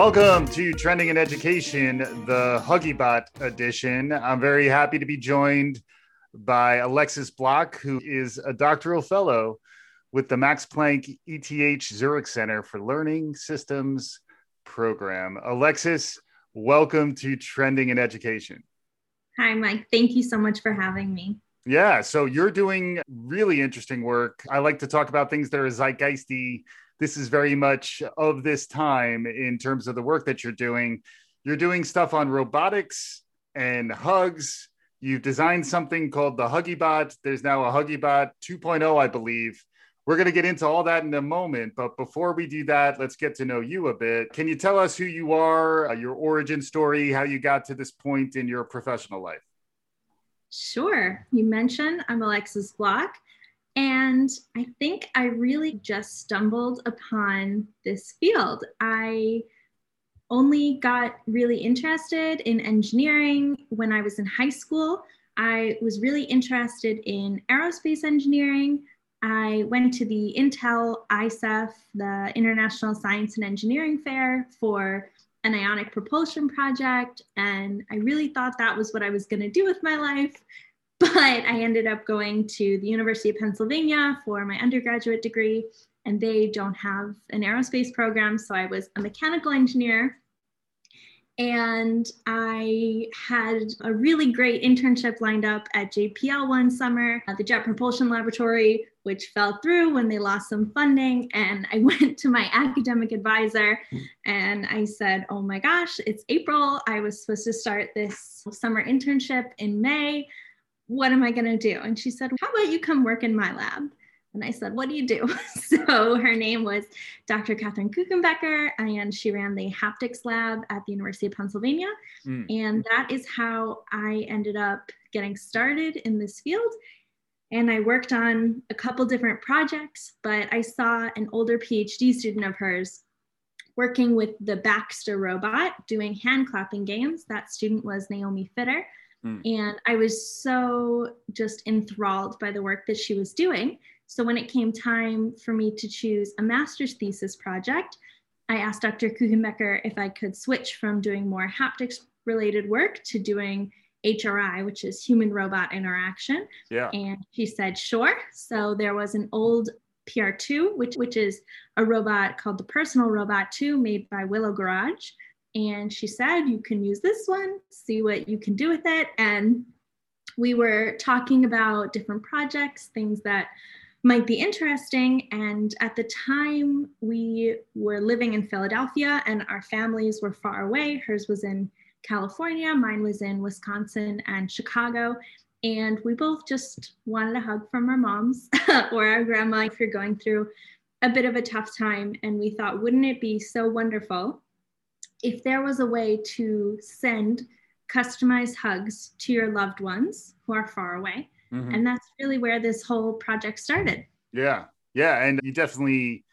Welcome to Trending in Education, the HuggieBot edition. I'm very happy to be joined by Alexis Block, who is a doctoral fellow with the Max Planck ETH Zurich Center for Learning Systems program. Alexis, welcome to Trending in Education. Hi, Mike. Thank you so much for having me. Yeah, so you're doing really interesting work. I like to talk about things that are zeitgeisty this is very much of this time in terms of the work that you're doing. You're doing stuff on robotics and hugs. You've designed something called the HuggieBot. There's now a HuggieBot 2.0, I believe. We're going to get into all that in a moment. But before we do that, let's get to know you a bit. Can you tell us who you are, uh, your origin story, how you got to this point in your professional life? Sure. You mentioned I'm Alexis Block. And I think I really just stumbled upon this field. I only got really interested in engineering when I was in high school. I was really interested in aerospace engineering. I went to the Intel ISEF, the International Science and Engineering Fair, for an ionic propulsion project. And I really thought that was what I was going to do with my life. But I ended up going to the University of Pennsylvania for my undergraduate degree, and they don't have an aerospace program. So I was a mechanical engineer. And I had a really great internship lined up at JPL one summer at the Jet Propulsion Laboratory, which fell through when they lost some funding. And I went to my academic advisor and I said, Oh my gosh, it's April. I was supposed to start this summer internship in May what am I going to do? And she said, How about you come work in my lab? And I said, What do you do? so her name was Dr. Katherine Kuchenbecker, and she ran the haptics lab at the University of Pennsylvania. Mm. And that is how I ended up getting started in this field. And I worked on a couple different projects, but I saw an older PhD student of hers working with the Baxter robot doing hand clapping games. That student was Naomi Fitter. Mm. And I was so just enthralled by the work that she was doing. So when it came time for me to choose a master's thesis project, I asked Dr. Kuchenbecker if I could switch from doing more haptics related work to doing HRI, which is human robot interaction. Yeah. And she said, sure. So there was an old PR2, which, which is a robot called the Personal Robot 2 made by Willow Garage. And she said you can use this one see what you can do with it. And we were talking about different projects things that might be interesting. And at the time we were living in philadelphia and our families were far away. Hers was in california mine was in wisconsin and chicago and we both just wanted a hug from our moms or our grandma if you're going through a bit of a tough time and we thought wouldn't it be so wonderful if there was a way to send customized hugs to your loved ones who are far away. Mm-hmm. And that's really where this whole project started. Yeah. Yeah. And you definitely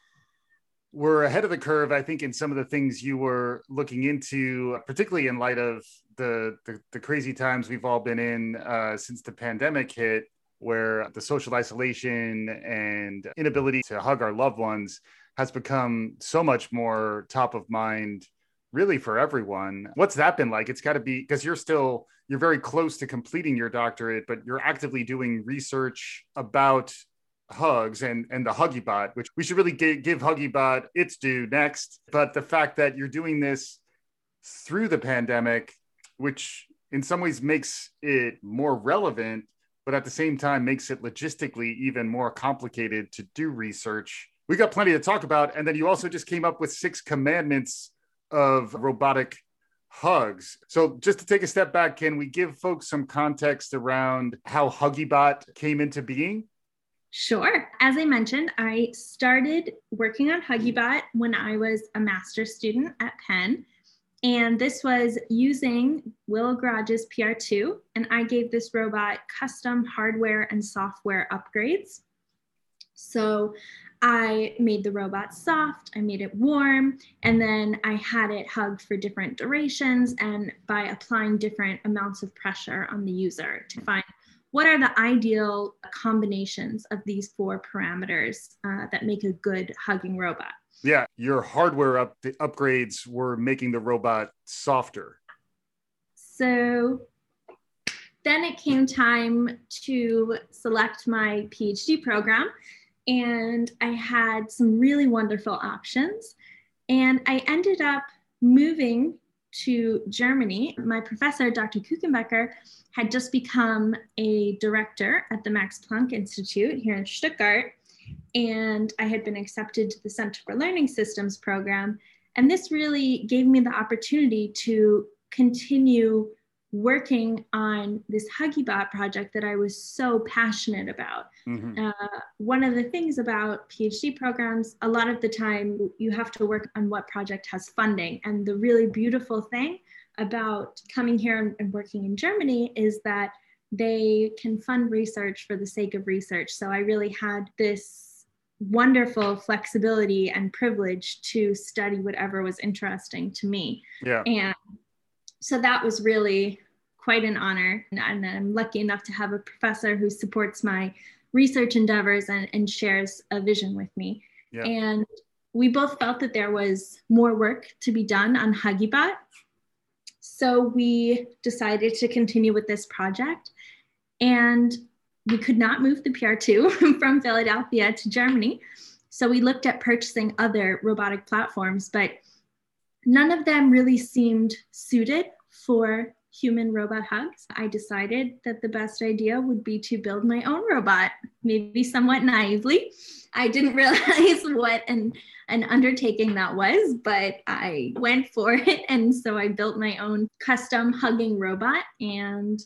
were ahead of the curve, I think, in some of the things you were looking into, particularly in light of the, the, the crazy times we've all been in uh, since the pandemic hit, where the social isolation and inability to hug our loved ones has become so much more top of mind really for everyone. What's that been like? It's got to be because you're still you're very close to completing your doctorate, but you're actively doing research about hugs and and the HuggieBot, which we should really give, HuggieBot its due next. But the fact that you're doing this through the pandemic, which in some ways makes it more relevant, but at the same time makes it logistically even more complicated to do research. We got plenty to talk about. And then you also just came up with six commandments of robotic hugs. So, just to take a step back, can we give folks some context around how HuggieBot came into being? Sure. As I mentioned, I started working on HuggieBot when I was a master's student at Penn. And this was using Willow Garage's PR2. And I gave this robot custom hardware and software upgrades. So I made the robot soft, I made it warm, and then I had it hugged for different durations and by applying different amounts of pressure on the user to find what are the ideal combinations of these four parameters uh, that make a good hugging robot. Yeah, your hardware up upgrades were making the robot softer. So then it came time to select my PhD program, and I had some really wonderful options. And I ended up moving to Germany. My professor, Dr. Kuchenbecker, had just become a director at the Max Planck Institute here in Stuttgart. And I had been accepted to the Center for Learning Systems program. And this really gave me the opportunity to continue working on this Huggiebot project that I was so passionate about. Mm-hmm. Uh, one of the things about PhD programs, a lot of the time you have to work on what project has funding. And the really beautiful thing about coming here and, and working in Germany is that they can fund research for the sake of research. So I really had this wonderful flexibility and privilege to study whatever was interesting to me. Yeah. And so that was really quite an honor. And I'm lucky enough to have a professor who supports my research endeavors and, and shares a vision with me. Yeah. And we both felt that there was more work to be done on Huggiebot. So we decided to continue with this project. And we could not move the PR2 from Philadelphia to Germany. So we looked at purchasing other robotic platforms, but none of them really seemed suited for human robot hugs. I decided that the best idea would be to build my own robot, maybe somewhat naively. I didn't realize what an, an undertaking that was, but I went for it. And so I built my own custom hugging robot. And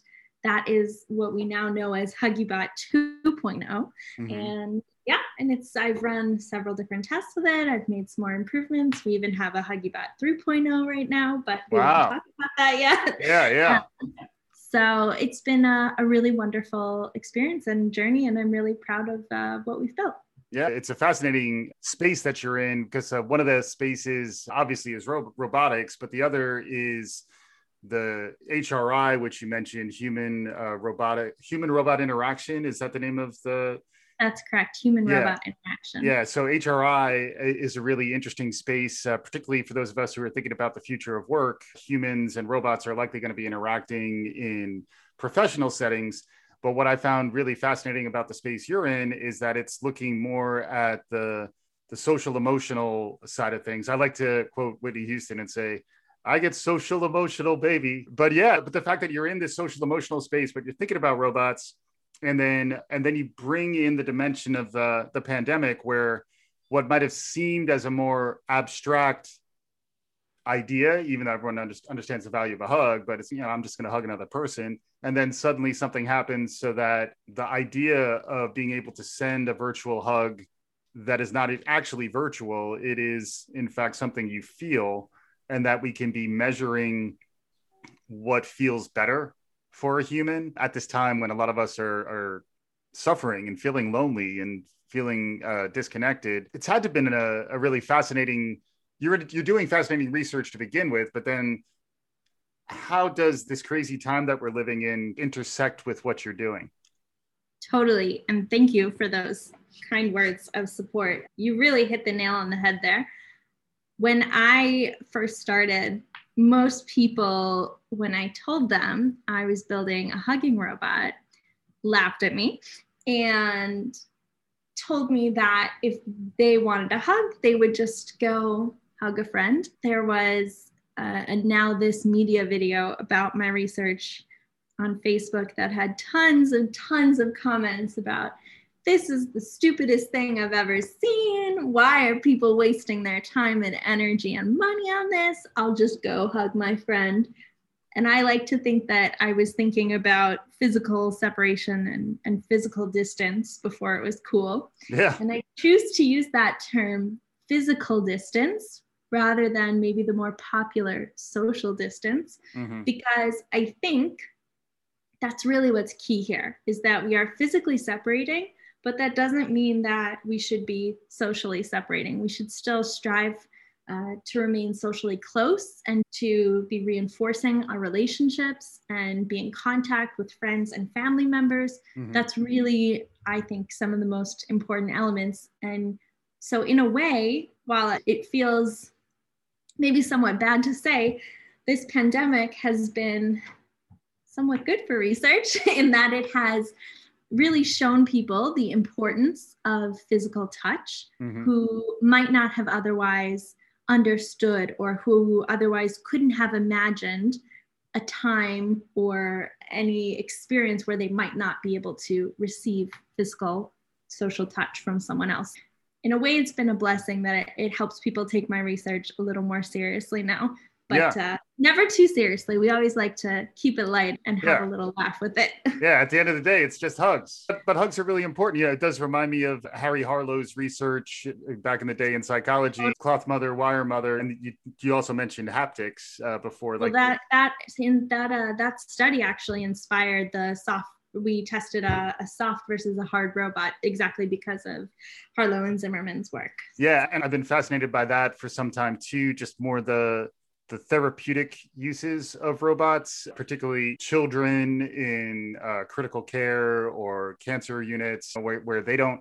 that is what we now know as Huggiebot 2.0. Mm-hmm. And yeah, and it's I've run several different tests with it. I've made some more improvements. We even have a Huggiebot 3.0 right now, but we wow. haven't talked about that yet. Yeah, yeah. Um, so it's been a, a, really wonderful experience and journey, and I'm really proud of uh, what we've built. Yeah, it's a fascinating space that you're in because uh, one of the spaces obviously is ro- robotics, but the other is the HRI, which you mentioned, human uh, robotic human robot interaction. Is that the name of the that's correct. Human robot yeah. interaction. Yeah. So HRI is a really interesting space, uh, particularly for those of us who are thinking about the future of work. Humans and robots are likely going to be interacting in professional settings. But what I found really fascinating about the space you're in is that it's looking more at the the social emotional side of things. I like to quote Whitney Houston and say, I get social emotional, baby. But yeah, but the fact that you're in this social emotional space, but you're thinking about robots, and then and then you bring in the dimension of the the pandemic where what might have seemed as a more abstract idea even though everyone under, understands the value of a hug but it's you know i'm just going to hug another person. And then suddenly something happens so that the idea of being able to send a virtual hug that is not actually virtual it is in fact something you feel and that we can be measuring what feels better for a human at this time when a lot of us are, are suffering and feeling lonely and feeling uh, disconnected. It's had to have been a, a really fascinating. You're you're doing fascinating research to begin with, but then how does this crazy time that we're living in intersect with what you're doing? Totally, and thank you for those kind words of support. You really hit the nail on the head there. When I first started most people, when I told them I was building a hugging robot, laughed at me and told me that if they wanted a hug, they would just go hug a friend. There was uh, a Now This Media video about my research on Facebook that had tons and tons of comments about this is the stupidest thing I've ever seen. Why are people wasting their time and energy and money on this? I'll just go hug my friend. And I like to think that I was thinking about physical separation and, and physical distance before it was cool. Yeah. And I choose to use that term physical distance rather than maybe the more popular social distance mm-hmm. because I think that's really what's key here is that we are physically separating but that doesn't mean that we should be socially separating. We should still strive uh, to remain socially close and to be reinforcing our relationships and be in contact with friends and family members. Mm-hmm. That's really, I think, some of the most important elements. And So, in a way, while it feels maybe somewhat bad to say, this pandemic has been somewhat good for research in that it has really shown people the importance of physical touch mm-hmm. who might not have otherwise understood or who otherwise couldn't have imagined a time or any experience where they might not be able to receive physical social touch from someone else. In a way, it's been a blessing that it, it helps people take my research a little more seriously now but yeah. uh, never too seriously. We always like to keep it light and have yeah. a little laugh with it. yeah, at the end of the day, it's just hugs. But, but, hugs are really important. Yeah, it does remind me of Harry Harlow's research back in the day in psychology, oh. cloth mother, wire mother, and you, you also mentioned haptics uh, before. Like well, that that in that uh, that study actually inspired the soft we tested a, a, soft versus a hard robot exactly because of Harlow and Zimmermann's work. Yeah, and I've been fascinated by that for some time too. Just more the the therapeutic uses of robots, particularly children in uh, critical care or cancer units, where, where they don't,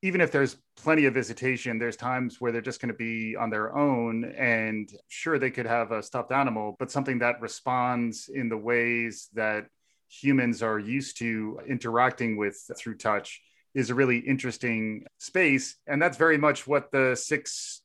even if there's plenty of visitation, there's times where they're just going to be on their own. And sure, they could have a stuffed animal, but something that responds in the ways that humans are used to interacting with through touch is a really interesting space. And that's very much what the six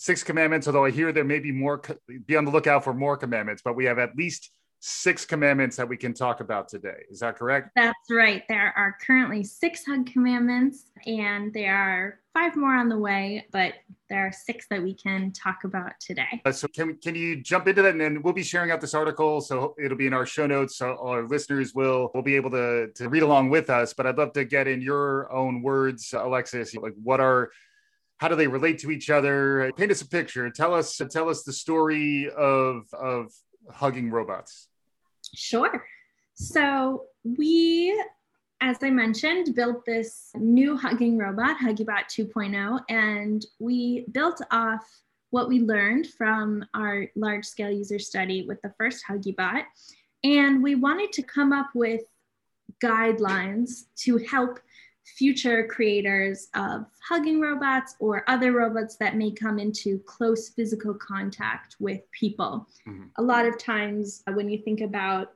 six commandments, although I hear there may be more, be on the lookout for more commandments, but we have at least six commandments that we can talk about today. Is that correct? That's right. There are currently six hug commandments, and there are five more on the way, but there are six that we can talk about today. Uh, so can can you jump into that, and then we'll be sharing out this article, so it'll be in our show notes, so our listeners will will be able to to read along with us. But I'd love to get in your own words, Alexis. Like, what are how do they relate to each other? Paint us a picture. Tell us tell us the story of of hugging robots. Sure. So we, as I mentioned, built this new hugging robot, HuggieBot 2.0, and we built off what we learned from our large scale user study with the first HuggieBot. And we wanted to come up with guidelines to help future creators of hugging robots or other robots that may come into close physical contact with people. Mm-hmm. A lot of times, uh, when you think about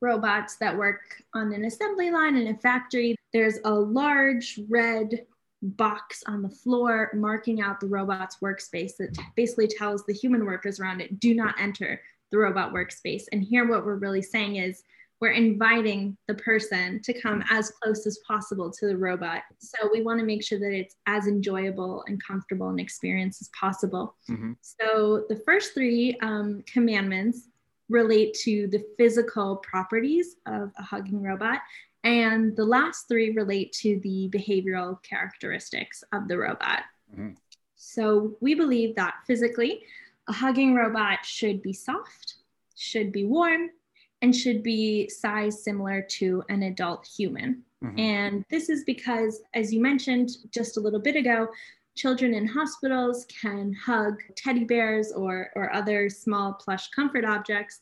robots that work on an assembly line in a factory, there's a large red box on the floor marking out the robot's workspace that basically tells the human workers around it do not enter the robot workspace. And here, what we're really saying is we're inviting the person to come as close as possible to the robot. So we want to make sure that it's as enjoyable and comfortable an experience as possible. Mm-hmm. So the first three um, commandments relate to the physical properties of a hugging robot. And the last three relate to the behavioral characteristics of the robot. Mm-hmm. So we believe that physically, a hugging robot should be soft, should be warm, and should be size similar to an adult human. Mm-hmm. And this is because, as you mentioned just a little bit ago, children in hospitals can hug teddy bears or, or other small plush comfort objects.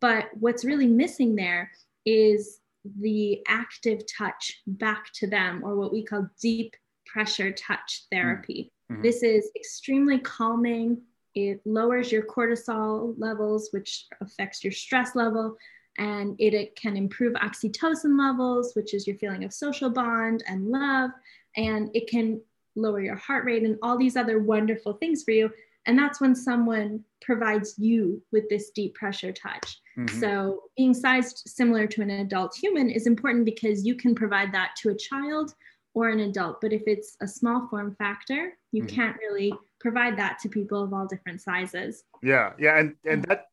But what's really missing there is the active touch back to them, or what we call deep pressure touch therapy. Mm-hmm. This is extremely calming. It lowers your cortisol levels, which affects your stress level and it, it, can improve oxytocin levels, which is your feeling of social bond and love, and it can lower your heart rate and all these other wonderful things for you. And that's when someone provides you with this deep pressure touch. Mm-hmm. So, being sized similar to an adult human is important because you can provide that to a child or an adult. But if it's a small form factor, you mm-hmm. can't really provide that to people of all different sizes. Yeah, yeah, and and that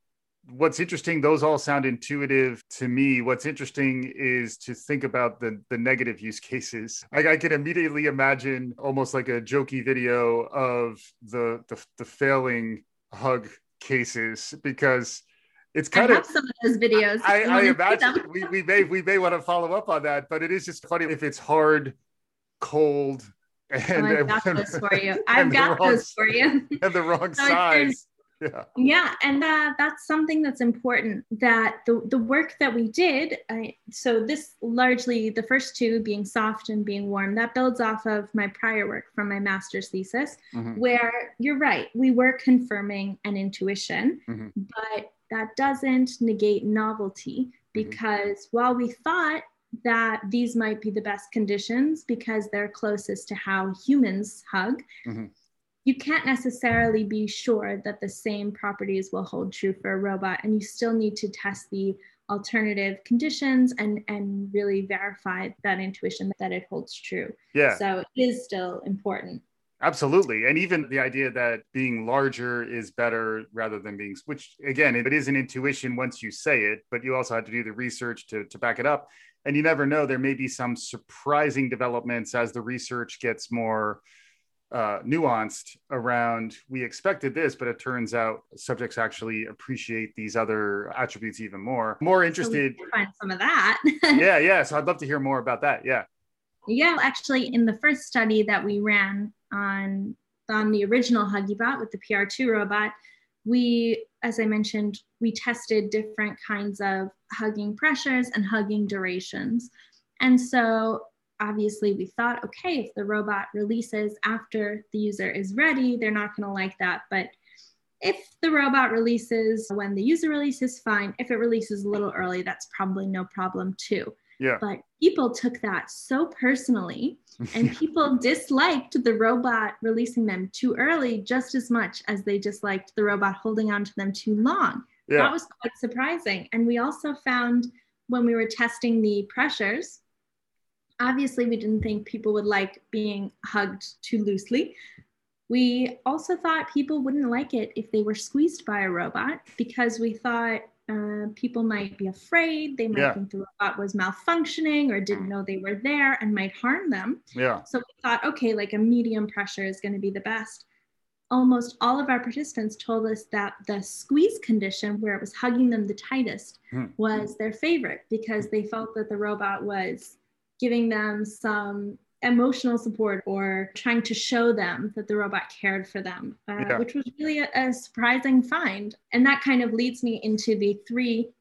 what's interesting those all sound intuitive to me what's interesting is to think about the the negative use cases I, I can immediately imagine almost like a jokey video of the the, the failing hug cases because it's kind I of some of those videos. I, I imagine we, we may we may want to follow up on that, but it is just funny if it's hard, cold, and oh, I've got those for you. I've got wrong, those for you. And the wrong so size Yeah. Yeah, and uh, that's something that's important. That the the work that we did. I, so this largely the first two being soft and being warm. That builds off of my prior work from my master's thesis, mm-hmm. where you're right. We were confirming an intuition, mm-hmm. but that doesn't negate novelty mm-hmm. because mm-hmm. while we thought that these might be the best conditions because they're closest to how humans hug. Mm-hmm. You can't necessarily be sure that the same properties will hold true for a robot, and you still need to test the alternative conditions and and really verify that intuition that it holds true. Yeah. So it is still important. Absolutely. And even the idea that being larger is better rather than being, which again, it is an intuition once you say it, but you also have to do the research to, to back it up and you never know there may be some surprising developments as the research gets more uh, nuanced around we expected this but it turns out subjects actually appreciate these other attributes even more. More interested so find some of that. Yeah yeah so i'd love to hear more about that yeah. Yeah actually in the first study that we ran on on the original huggiebot with the pr2 robot we as I mentioned, we tested different kinds of hugging pressures and hugging durations. And so obviously we thought, okay, if the robot releases after the user is ready, they're not going to like that. But if the robot releases when the user releases, fine. If it releases a little early, that's probably no problem too. Yeah. But people took that so personally, and people disliked the robot releasing them too early just as much as they disliked the robot holding on to them too long. Yeah. That was quite surprising. And we also found when we were testing the pressures, obviously, we didn't think people would like being hugged too loosely. We also thought people wouldn't like it if they were squeezed by a robot because we thought uh, people might be afraid. They might yeah. think the robot was malfunctioning or didn't know they were there and might harm them. Yeah. So we thought, okay, like a medium pressure is going to be the best. Almost all of our participants told us that the squeeze condition, where it was hugging them the tightest, hmm. was their favorite because they felt that the robot was giving them some emotional support or trying to show them that the robot cared for them, uh, yeah. which was really a, a surprising find. And that kind of leads me into the three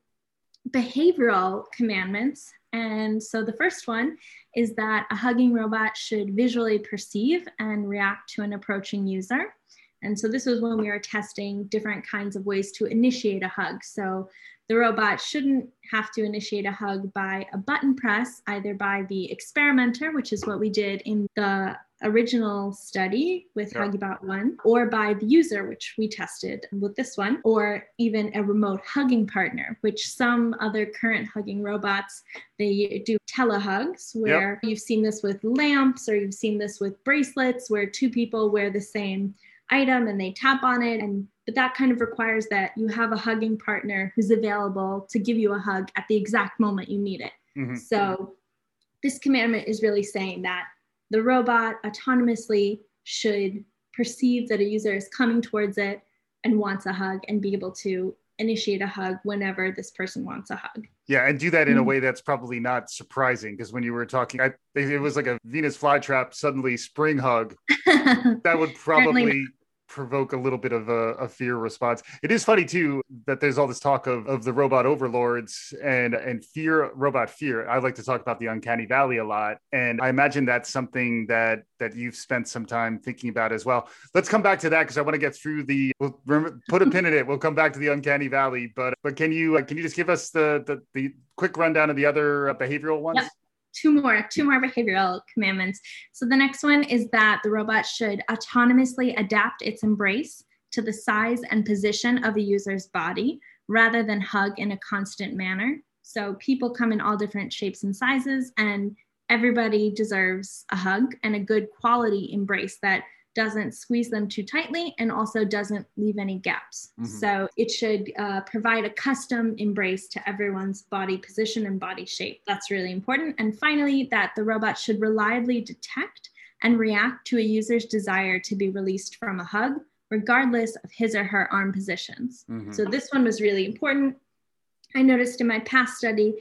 behavioral commandments. And so the first one is that a hugging robot should visually perceive and react to an approaching user. And so this was when we were testing different kinds of ways to initiate a hug. So the robot shouldn't have to initiate a hug by a button press, either by the experimenter, which is what we did in the original study with yeah. Huggiebot 1, or by the user, which we tested with this one, or even a remote hugging partner, which some other current hugging robots, they do telehugs, where yep. you've seen this with lamps or you've seen this with bracelets, where two people wear the same item and they tap on it and but that kind of requires that you have a hugging partner who's available to give you a hug at the exact moment you need it. Mm-hmm. So this commandment is really saying that the robot autonomously should perceive that a user is coming towards it and wants a hug and be able to initiate a hug whenever this person wants a hug. Yeah, and do that in a mm-hmm. way that's probably not surprising because when you were talking, I, it was like a Venus flytrap suddenly spring hug. that would probably provoke a little bit of a, a, fear response. It is funny too that there's all this talk of, of the robot overlords and and fear, robot fear. I like to talk about the uncanny valley a lot, and I imagine that's something that that you've spent some time thinking about as well. Let's come back to that because I want to get through the. We'll put a pin in it. We'll come back to the uncanny valley, but but can you uh, can you just give us the the, the quick rundown of the other uh, behavioral ones? Yep two more, two more behavioral commandments. So the next one is that the robot should autonomously adapt its embrace to the size and position of a user's body rather than hug in a constant manner. So people come in all different shapes and sizes, and everybody deserves a hug and a good quality embrace that doesn't squeeze them too tightly and also doesn't leave any gaps. Mm-hmm. So it should uh, provide a custom embrace to everyone's body position and body shape. That's really important. And finally, that the robot should reliably detect and react to a user's desire to be released from a hug, regardless of his or her arm positions. Mm-hmm. So this one was really important. I noticed in my past study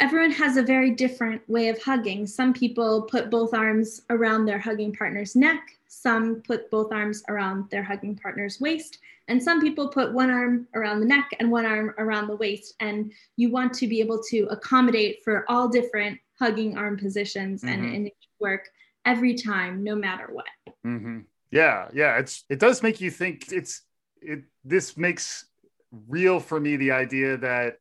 everyone has a very different way of hugging. Some people put both arms around their hugging partner's neck. Some put both arms around their hugging partner's waist, and some people put one arm around the neck and one arm around the waist. And you want to be able to accommodate for all different hugging arm positions mm-hmm. and, and it work every time, no matter what. Mm-hmm. Yeah, yeah. It's it does make you think. It's it. This makes real for me the idea that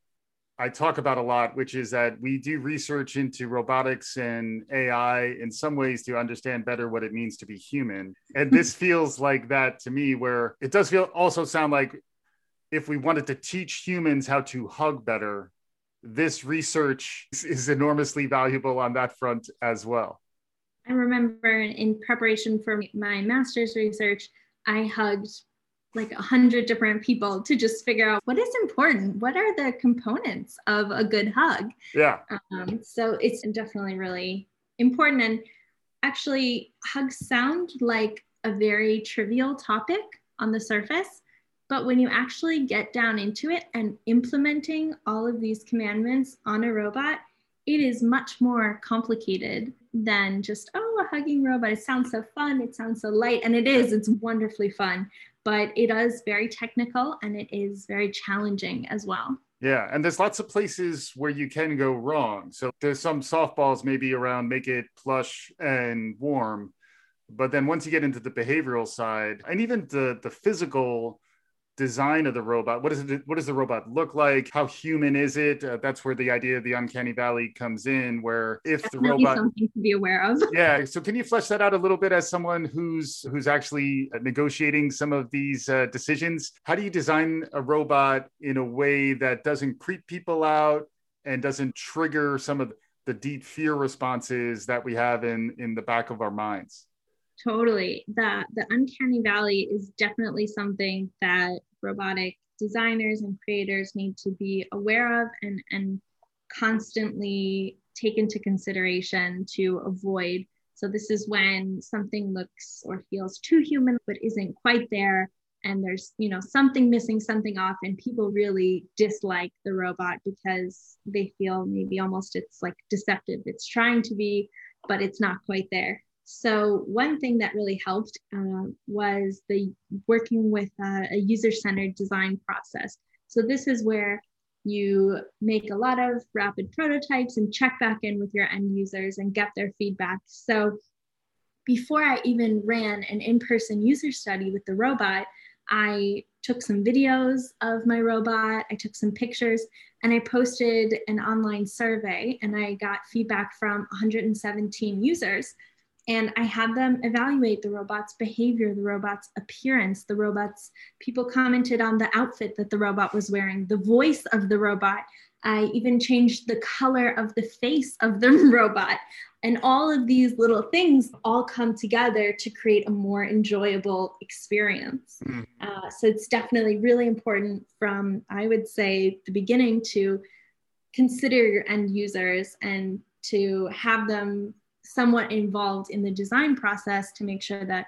I talk about a lot, which is that we do research into robotics and AI in some ways to understand better what it means to be human. And this feels like that to me, where it does feel also sound like if we wanted to teach humans how to hug better, this research is enormously valuable on that front as well. I remember in preparation for my master's research, I hugged like a hundred different people to just figure out what is important. What are the components of a good hug? Yeah. Um, so it's definitely really important. And actually hugs sound like a very trivial topic on the surface but when you actually get down into it and implementing all of these commandments on a robot it is much more complicated than just oh a hugging robot it sounds so fun it sounds so light and it is it's wonderfully fun but it is very technical and it is very challenging as well. Yeah, and there's lots of places where you can go wrong. So there's some softballs maybe around make it plush and warm, but then once you get into the behavioral side and even the the physical design of the robot. What does it what does the robot look like? How human is it? Uh, that's where the idea of the uncanny valley comes in where if Definitely the robot something to be aware of. Yeah so can you flesh that out a little bit as someone who's who's actually negotiating some of these uh, decisions? How do you design a robot in a way that doesn't creep people out and doesn't trigger some of the deep fear responses that we have in in the back of our minds totally. The the uncanny valley is definitely something that robotic designers and creators need to be aware of and and constantly take into consideration to avoid. So this is when something looks or feels too human but isn't quite there and there's you know something missing something off and people really dislike the robot because they feel maybe almost it's like deceptive. It's trying to be but it's not quite there so one thing that really helped uh, was the working with a user-centered design process. So this is where you make a lot of rapid prototypes and check back in with your end users and get their feedback. So before I even ran an in-person user study with the robot, I took some videos of my robot, I took some pictures, and I posted an online survey and I got feedback from 117 users and I had them evaluate the robot's behavior, the robot's appearance, the robot's people commented on the outfit that the robot was wearing, the voice of the robot. I even changed the color of the face of the robot. And all of these little things all come together to create a more enjoyable experience. Mm. Uh, so it's definitely really important from, I would say, the beginning to consider your end users and to have them somewhat involved in the design process to make sure that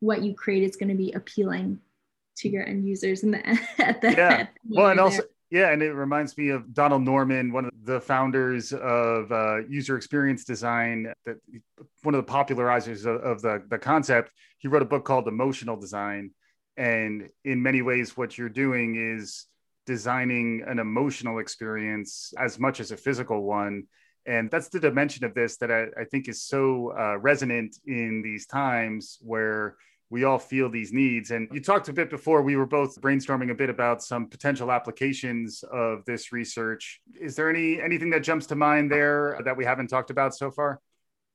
what you create is going to be appealing to your end users and the, at the yeah. at the well and also yeah and it reminds me of donald norman one of the founders of uh, user experience design that one of the popularizers of, of the, the concept. He wrote a book called emotional design. And in many ways what you're doing is designing an emotional experience as much as a physical one and that's the dimension of this that I, I think is so uh, resonant in these times where we all feel these needs. And you talked a bit before, we were both brainstorming a bit about some potential applications of this research. Is there any anything that jumps to mind there that we haven't talked about so far?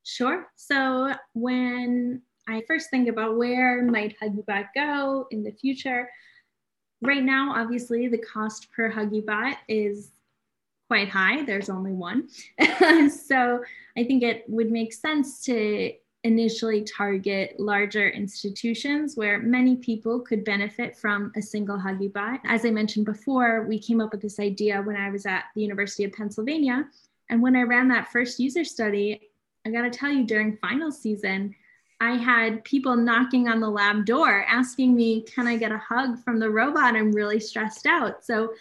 Sure. So when I first think about where might HuggieBot go in the future, right now, obviously the cost per HuggieBot is quite high. There's only one. so I think it would make sense to initially target larger institutions where many people could benefit from a single HuggieBot. As I mentioned before, we came up with this idea when I was at the University of Pennsylvania. And when I ran that first user study, I got to tell you, during final season, I had people knocking on the lab door asking me, Can I get a hug from the robot? I'm really stressed out. So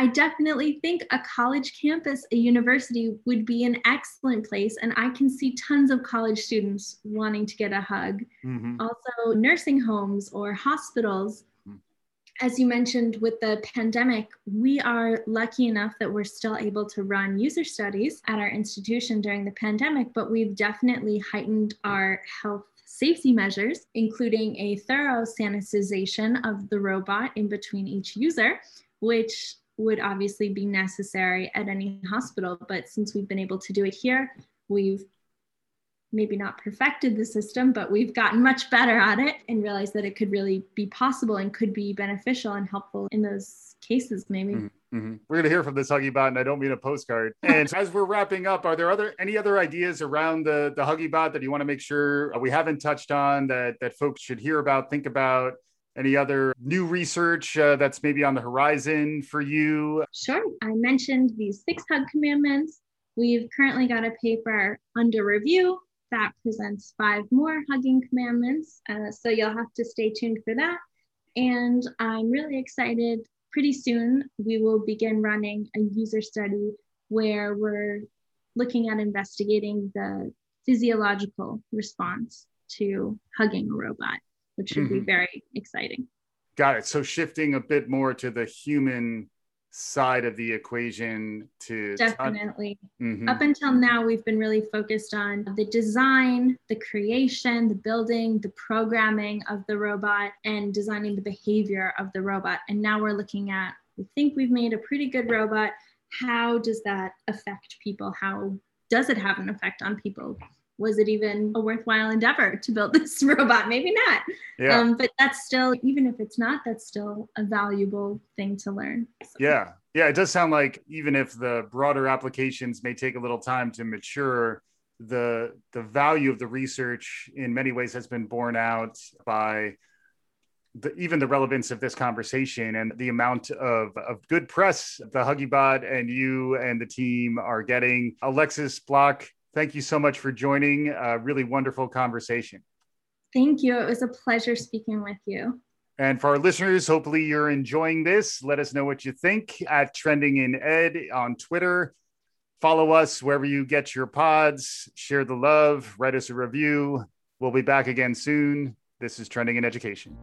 I definitely think a college campus, a university would be an excellent place. And I can see tons of college students wanting to get a hug. Mm-hmm. Also, nursing homes or hospitals. Mm-hmm. As you mentioned with the pandemic, we are lucky enough that we're still able to run user studies at our institution during the pandemic, but we've definitely heightened our health safety measures, including a thorough sanitization of the robot in between each user, which would obviously be necessary at any hospital. But since we've been able to do it here, we've maybe not perfected the system, but we've gotten much better at it and realized that it could really be possible and could be beneficial and helpful in those cases, maybe. Mm-hmm. mm-hmm. We're going to hear from this Huggie Bot, and I don't mean a postcard. And as we're wrapping up, are there other any other ideas around the the Huggie Bot that you want to make sure we haven't touched on that that folks should hear about, think about? Any other new research uh, that's maybe on the horizon for you? Sure. I mentioned these six hug commandments. We've currently got a paper under review that presents five more hugging commandments. Uh, so you'll have to stay tuned for that. And I'm really excited. Pretty soon, we will begin running a user study where we're looking at investigating the physiological response to hugging a robot which should mm-hmm. be very exciting. Got it. So shifting a bit more to the human side of the equation to definitely mm-hmm. up until now we've been really focused on the design the creation the building the programming of the robot and designing the behavior of the robot and now we're looking at we think we've made a pretty good robot how does that affect people how does it have an effect on people was it even a worthwhile endeavor to build this robot? Maybe not. Yeah. Um, but that's still, even if it's not, that's still a valuable thing to learn. So. Yeah. Yeah. It does sound like even if the broader applications may take a little time to mature, the the value of the research in many ways has been borne out by the, even the relevance of this conversation and the amount of, of good press the Huggiebot and you and the team are getting. Alexis Block, thank you so much for joining. A really wonderful conversation. Thank you. It was a pleasure speaking with you. And for our listeners, hopefully you're enjoying this. Let us know what you think at Trending in Ed on Twitter. Follow us wherever you get your pods. Share the love. Write us a review. We'll be back again soon. This is Trending in Education.